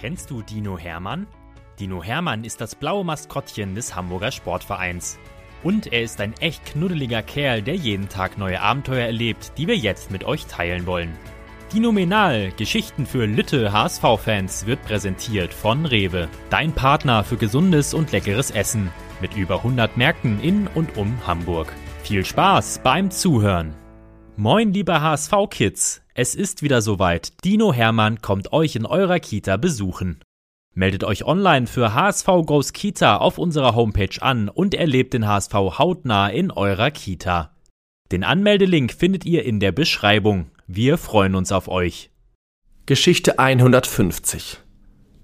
Kennst du Dino Hermann? Dino Hermann ist das blaue Maskottchen des Hamburger Sportvereins. Und er ist ein echt knuddeliger Kerl, der jeden Tag neue Abenteuer erlebt, die wir jetzt mit euch teilen wollen. Dinominal, Geschichten für Lütte HSV-Fans, wird präsentiert von Rewe, dein Partner für gesundes und leckeres Essen, mit über 100 Märkten in und um Hamburg. Viel Spaß beim Zuhören! Moin, liebe HSV-Kids! Es ist wieder soweit. Dino Hermann kommt euch in eurer Kita besuchen. Meldet euch online für HSV Goes Kita auf unserer Homepage an und erlebt den HSV hautnah in eurer Kita. Den Anmeldelink findet ihr in der Beschreibung. Wir freuen uns auf euch. Geschichte 150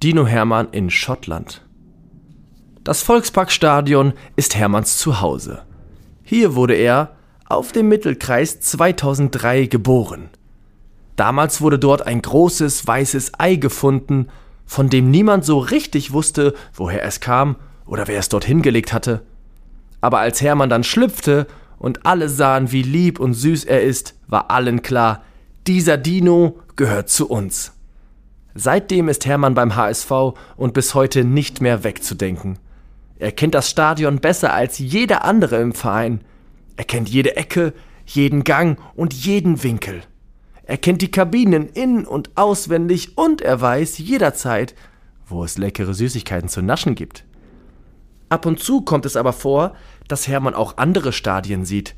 Dino Hermann in Schottland Das Volksparkstadion ist Hermanns Zuhause. Hier wurde er auf dem Mittelkreis 2003 geboren. Damals wurde dort ein großes weißes Ei gefunden, von dem niemand so richtig wusste, woher es kam oder wer es dort hingelegt hatte. Aber als Hermann dann schlüpfte und alle sahen, wie lieb und süß er ist, war allen klar, dieser Dino gehört zu uns. Seitdem ist Hermann beim HSV und bis heute nicht mehr wegzudenken. Er kennt das Stadion besser als jeder andere im Verein. Er kennt jede Ecke, jeden Gang und jeden Winkel. Er kennt die Kabinen in- und auswendig und er weiß jederzeit, wo es leckere Süßigkeiten zu naschen gibt. Ab und zu kommt es aber vor, dass Hermann auch andere Stadien sieht.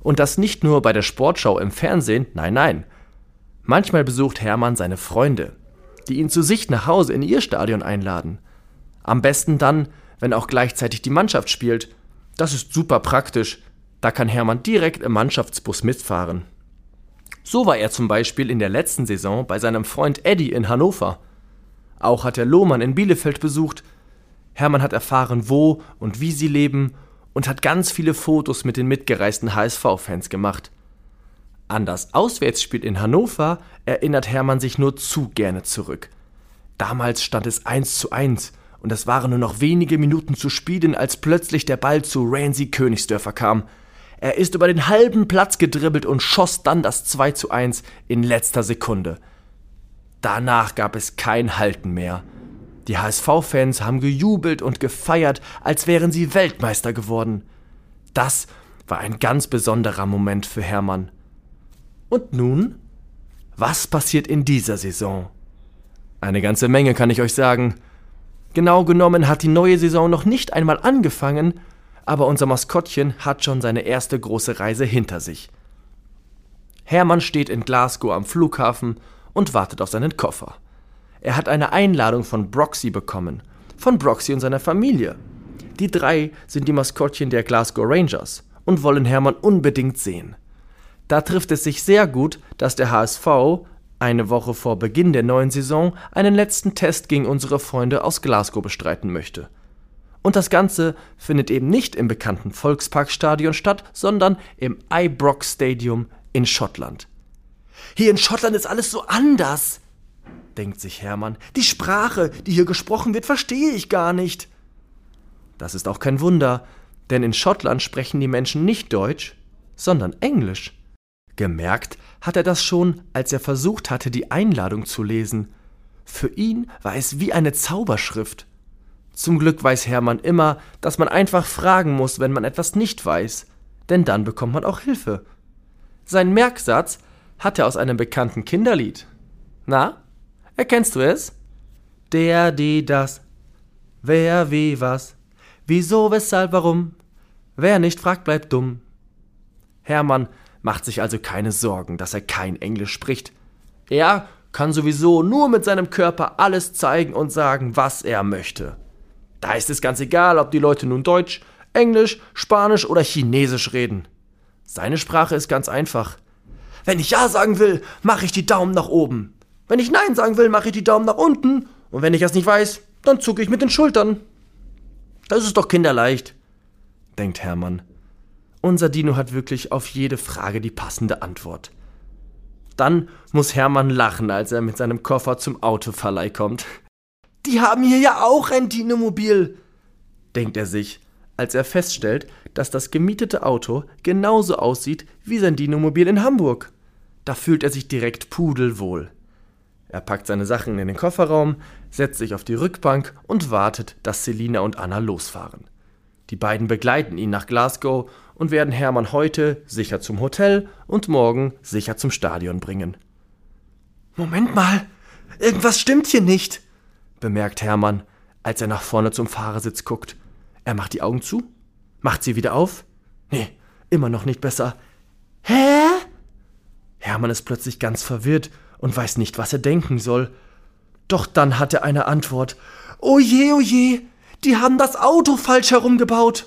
Und das nicht nur bei der Sportschau im Fernsehen, nein, nein. Manchmal besucht Hermann seine Freunde, die ihn zu sich nach Hause in ihr Stadion einladen. Am besten dann, wenn auch gleichzeitig die Mannschaft spielt. Das ist super praktisch. Da kann Hermann direkt im Mannschaftsbus mitfahren. So war er zum Beispiel in der letzten Saison bei seinem Freund Eddie in Hannover. Auch hat er Lohmann in Bielefeld besucht. Hermann hat erfahren, wo und wie sie leben und hat ganz viele Fotos mit den mitgereisten HSV-Fans gemacht. An das Auswärtsspiel in Hannover erinnert Hermann sich nur zu gerne zurück. Damals stand es 1 zu 1 und es waren nur noch wenige Minuten zu spielen, als plötzlich der Ball zu Ramsey Königsdörfer kam – er ist über den halben Platz gedribbelt und schoss dann das 2 zu 1 in letzter Sekunde. Danach gab es kein Halten mehr. Die HSV-Fans haben gejubelt und gefeiert, als wären sie Weltmeister geworden. Das war ein ganz besonderer Moment für Hermann. Und nun? Was passiert in dieser Saison? Eine ganze Menge kann ich euch sagen. Genau genommen hat die neue Saison noch nicht einmal angefangen, aber unser Maskottchen hat schon seine erste große Reise hinter sich. Hermann steht in Glasgow am Flughafen und wartet auf seinen Koffer. Er hat eine Einladung von Broxy bekommen, von Broxy und seiner Familie. Die drei sind die Maskottchen der Glasgow Rangers und wollen Hermann unbedingt sehen. Da trifft es sich sehr gut, dass der HSV eine Woche vor Beginn der neuen Saison einen letzten Test gegen unsere Freunde aus Glasgow bestreiten möchte. Und das Ganze findet eben nicht im bekannten Volksparkstadion statt, sondern im Ibrox Stadium in Schottland. Hier in Schottland ist alles so anders, denkt sich Hermann. Die Sprache, die hier gesprochen wird, verstehe ich gar nicht. Das ist auch kein Wunder, denn in Schottland sprechen die Menschen nicht Deutsch, sondern Englisch. Gemerkt hat er das schon, als er versucht hatte, die Einladung zu lesen. Für ihn war es wie eine Zauberschrift. Zum Glück weiß Hermann immer, dass man einfach fragen muss, wenn man etwas nicht weiß, denn dann bekommt man auch Hilfe. Sein Merksatz hat er aus einem bekannten Kinderlied. Na, erkennst du es? Der, die, das. Wer, wie, was. Wieso, weshalb, warum. Wer nicht fragt, bleibt dumm. Hermann macht sich also keine Sorgen, dass er kein Englisch spricht. Er kann sowieso nur mit seinem Körper alles zeigen und sagen, was er möchte. Da ist es ganz egal, ob die Leute nun Deutsch, Englisch, Spanisch oder Chinesisch reden. Seine Sprache ist ganz einfach. Wenn ich Ja sagen will, mache ich die Daumen nach oben. Wenn ich Nein sagen will, mache ich die Daumen nach unten. Und wenn ich es nicht weiß, dann zucke ich mit den Schultern. Das ist doch kinderleicht, denkt Hermann. Unser Dino hat wirklich auf jede Frage die passende Antwort. Dann muss Hermann lachen, als er mit seinem Koffer zum Autoverleih kommt. Die haben hier ja auch ein Dinomobil, denkt er sich, als er feststellt, dass das gemietete Auto genauso aussieht wie sein Dinomobil in Hamburg. Da fühlt er sich direkt pudelwohl. Er packt seine Sachen in den Kofferraum, setzt sich auf die Rückbank und wartet, dass Selina und Anna losfahren. Die beiden begleiten ihn nach Glasgow und werden Hermann heute sicher zum Hotel und morgen sicher zum Stadion bringen. Moment mal, irgendwas stimmt hier nicht, bemerkt Hermann, als er nach vorne zum Fahrersitz guckt. Er macht die Augen zu, macht sie wieder auf. Nee, immer noch nicht besser. Hä? Hermann ist plötzlich ganz verwirrt und weiß nicht, was er denken soll. Doch dann hat er eine Antwort. Oh je, oh je, die haben das Auto falsch herumgebaut.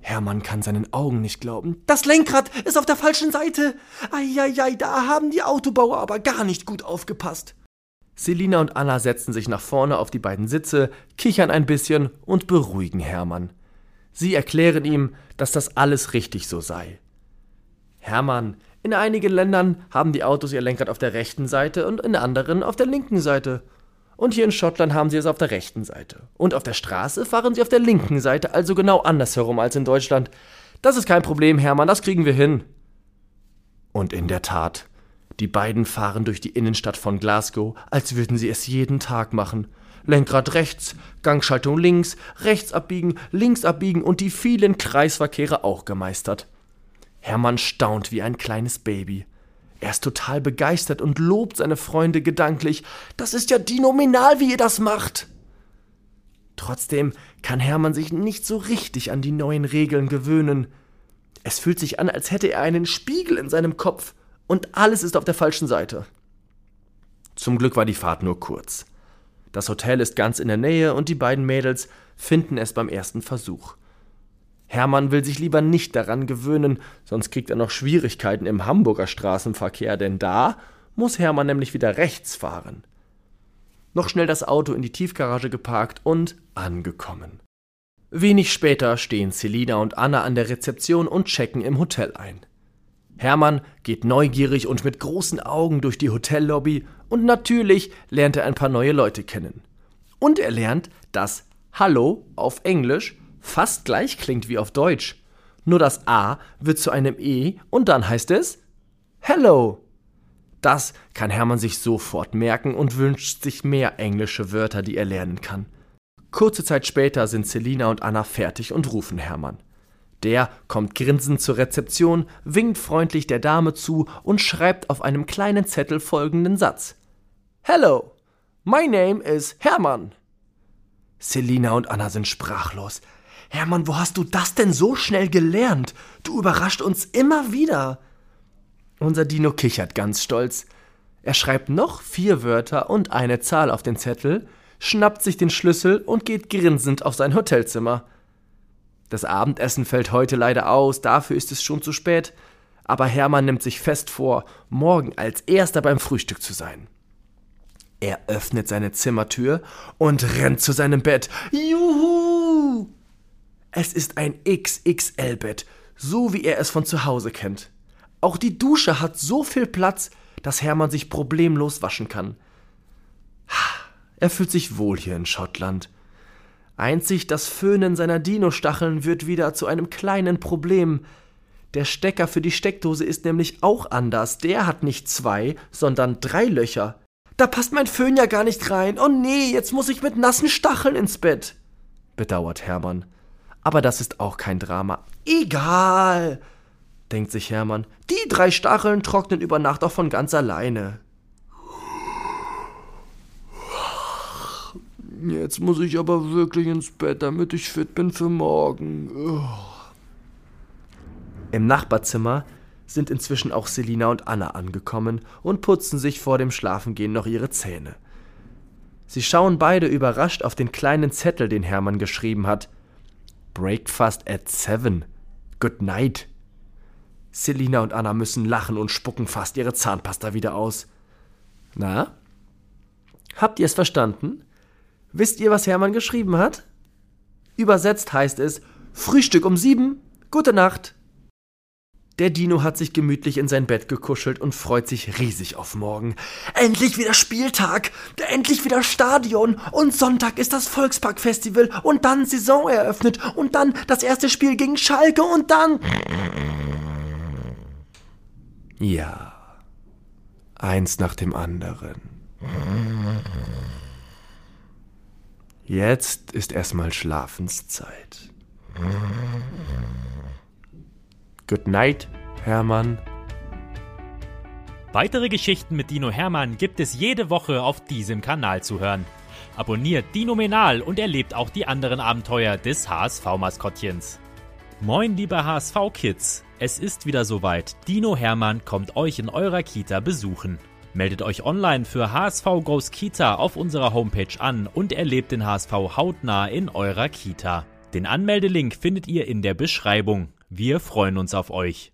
Hermann kann seinen Augen nicht glauben. Das Lenkrad ist auf der falschen Seite. Eieiei, da haben die Autobauer aber gar nicht gut aufgepasst. Selina und Anna setzen sich nach vorne auf die beiden Sitze, kichern ein bisschen und beruhigen Hermann. Sie erklären ihm, dass das alles richtig so sei. Hermann, in einigen Ländern haben die Autos ihr Lenkrad auf der rechten Seite und in anderen auf der linken Seite. Und hier in Schottland haben sie es auf der rechten Seite. Und auf der Straße fahren sie auf der linken Seite, also genau andersherum als in Deutschland. Das ist kein Problem, Hermann, das kriegen wir hin. Und in der Tat, die beiden fahren durch die Innenstadt von Glasgow, als würden sie es jeden Tag machen. Lenkrad rechts, Gangschaltung links, rechts abbiegen, links abbiegen und die vielen Kreisverkehre auch gemeistert. Hermann staunt wie ein kleines Baby. Er ist total begeistert und lobt seine Freunde gedanklich. Das ist ja dinominal, wie ihr das macht. Trotzdem kann Hermann sich nicht so richtig an die neuen Regeln gewöhnen. Es fühlt sich an, als hätte er einen Spiegel in seinem Kopf und alles ist auf der falschen Seite. Zum Glück war die Fahrt nur kurz. Das Hotel ist ganz in der Nähe und die beiden Mädels finden es beim ersten Versuch. Hermann will sich lieber nicht daran gewöhnen, sonst kriegt er noch Schwierigkeiten im Hamburger Straßenverkehr, denn da muss Hermann nämlich wieder rechts fahren. Noch schnell das Auto in die Tiefgarage geparkt und angekommen. Wenig später stehen Selina und Anna an der Rezeption und checken im Hotel ein. Hermann geht neugierig und mit großen Augen durch die Hotellobby und natürlich lernt er ein paar neue Leute kennen. Und er lernt, dass Hallo auf Englisch fast gleich klingt wie auf Deutsch. Nur das A wird zu einem E und dann heißt es Hello. Das kann Hermann sich sofort merken und wünscht sich mehr englische Wörter, die er lernen kann. Kurze Zeit später sind Selina und Anna fertig und rufen Hermann. Der kommt grinsend zur Rezeption, winkt freundlich der Dame zu und schreibt auf einem kleinen Zettel folgenden Satz. Hello, my name is Hermann. Selina und Anna sind sprachlos. Hermann, wo hast du das denn so schnell gelernt? Du überrascht uns immer wieder. Unser Dino kichert ganz stolz. Er schreibt noch vier Wörter und eine Zahl auf den Zettel, schnappt sich den Schlüssel und geht grinsend auf sein Hotelzimmer. Das Abendessen fällt heute leider aus, dafür ist es schon zu spät, aber Hermann nimmt sich fest vor, morgen als erster beim Frühstück zu sein. Er öffnet seine Zimmertür und rennt zu seinem Bett. Juhu! Es ist ein XXL-Bett, so wie er es von zu Hause kennt. Auch die Dusche hat so viel Platz, dass Hermann sich problemlos waschen kann. Er fühlt sich wohl hier in Schottland. Einzig das Föhnen seiner Dino-Stacheln wird wieder zu einem kleinen Problem. Der Stecker für die Steckdose ist nämlich auch anders. Der hat nicht zwei, sondern drei Löcher. Da passt mein Föhn ja gar nicht rein. Oh nee, jetzt muss ich mit nassen Stacheln ins Bett. bedauert Hermann. Aber das ist auch kein Drama. Egal, denkt sich Hermann. Die drei Stacheln trocknen über Nacht auch von ganz alleine. Jetzt muss ich aber wirklich ins Bett, damit ich fit bin für morgen. Im Nachbarzimmer sind inzwischen auch Selina und Anna angekommen und putzen sich vor dem Schlafengehen noch ihre Zähne. Sie schauen beide überrascht auf den kleinen Zettel, den Hermann geschrieben hat. Breakfast at seven. Good night. Selina und Anna müssen lachen und spucken fast ihre Zahnpasta wieder aus. Na? Habt ihr es verstanden? Wisst ihr, was Hermann geschrieben hat? Übersetzt heißt es Frühstück um sieben, gute Nacht. Der Dino hat sich gemütlich in sein Bett gekuschelt und freut sich riesig auf morgen. Endlich wieder Spieltag, endlich wieder Stadion und Sonntag ist das Volksparkfestival und dann Saison eröffnet und dann das erste Spiel gegen Schalke und dann. Ja, eins nach dem anderen. Jetzt ist erstmal Schlafenszeit. Good night, Hermann. Weitere Geschichten mit Dino Hermann gibt es jede Woche auf diesem Kanal zu hören. Abonniert Dino Menal und erlebt auch die anderen Abenteuer des HSV-Maskottchens. Moin, liebe HSV-Kids! Es ist wieder soweit. Dino Hermann kommt euch in eurer Kita besuchen. Meldet euch online für HSV Goes Kita auf unserer Homepage an und erlebt den HSV hautnah in eurer Kita. Den Anmeldelink findet ihr in der Beschreibung. Wir freuen uns auf euch.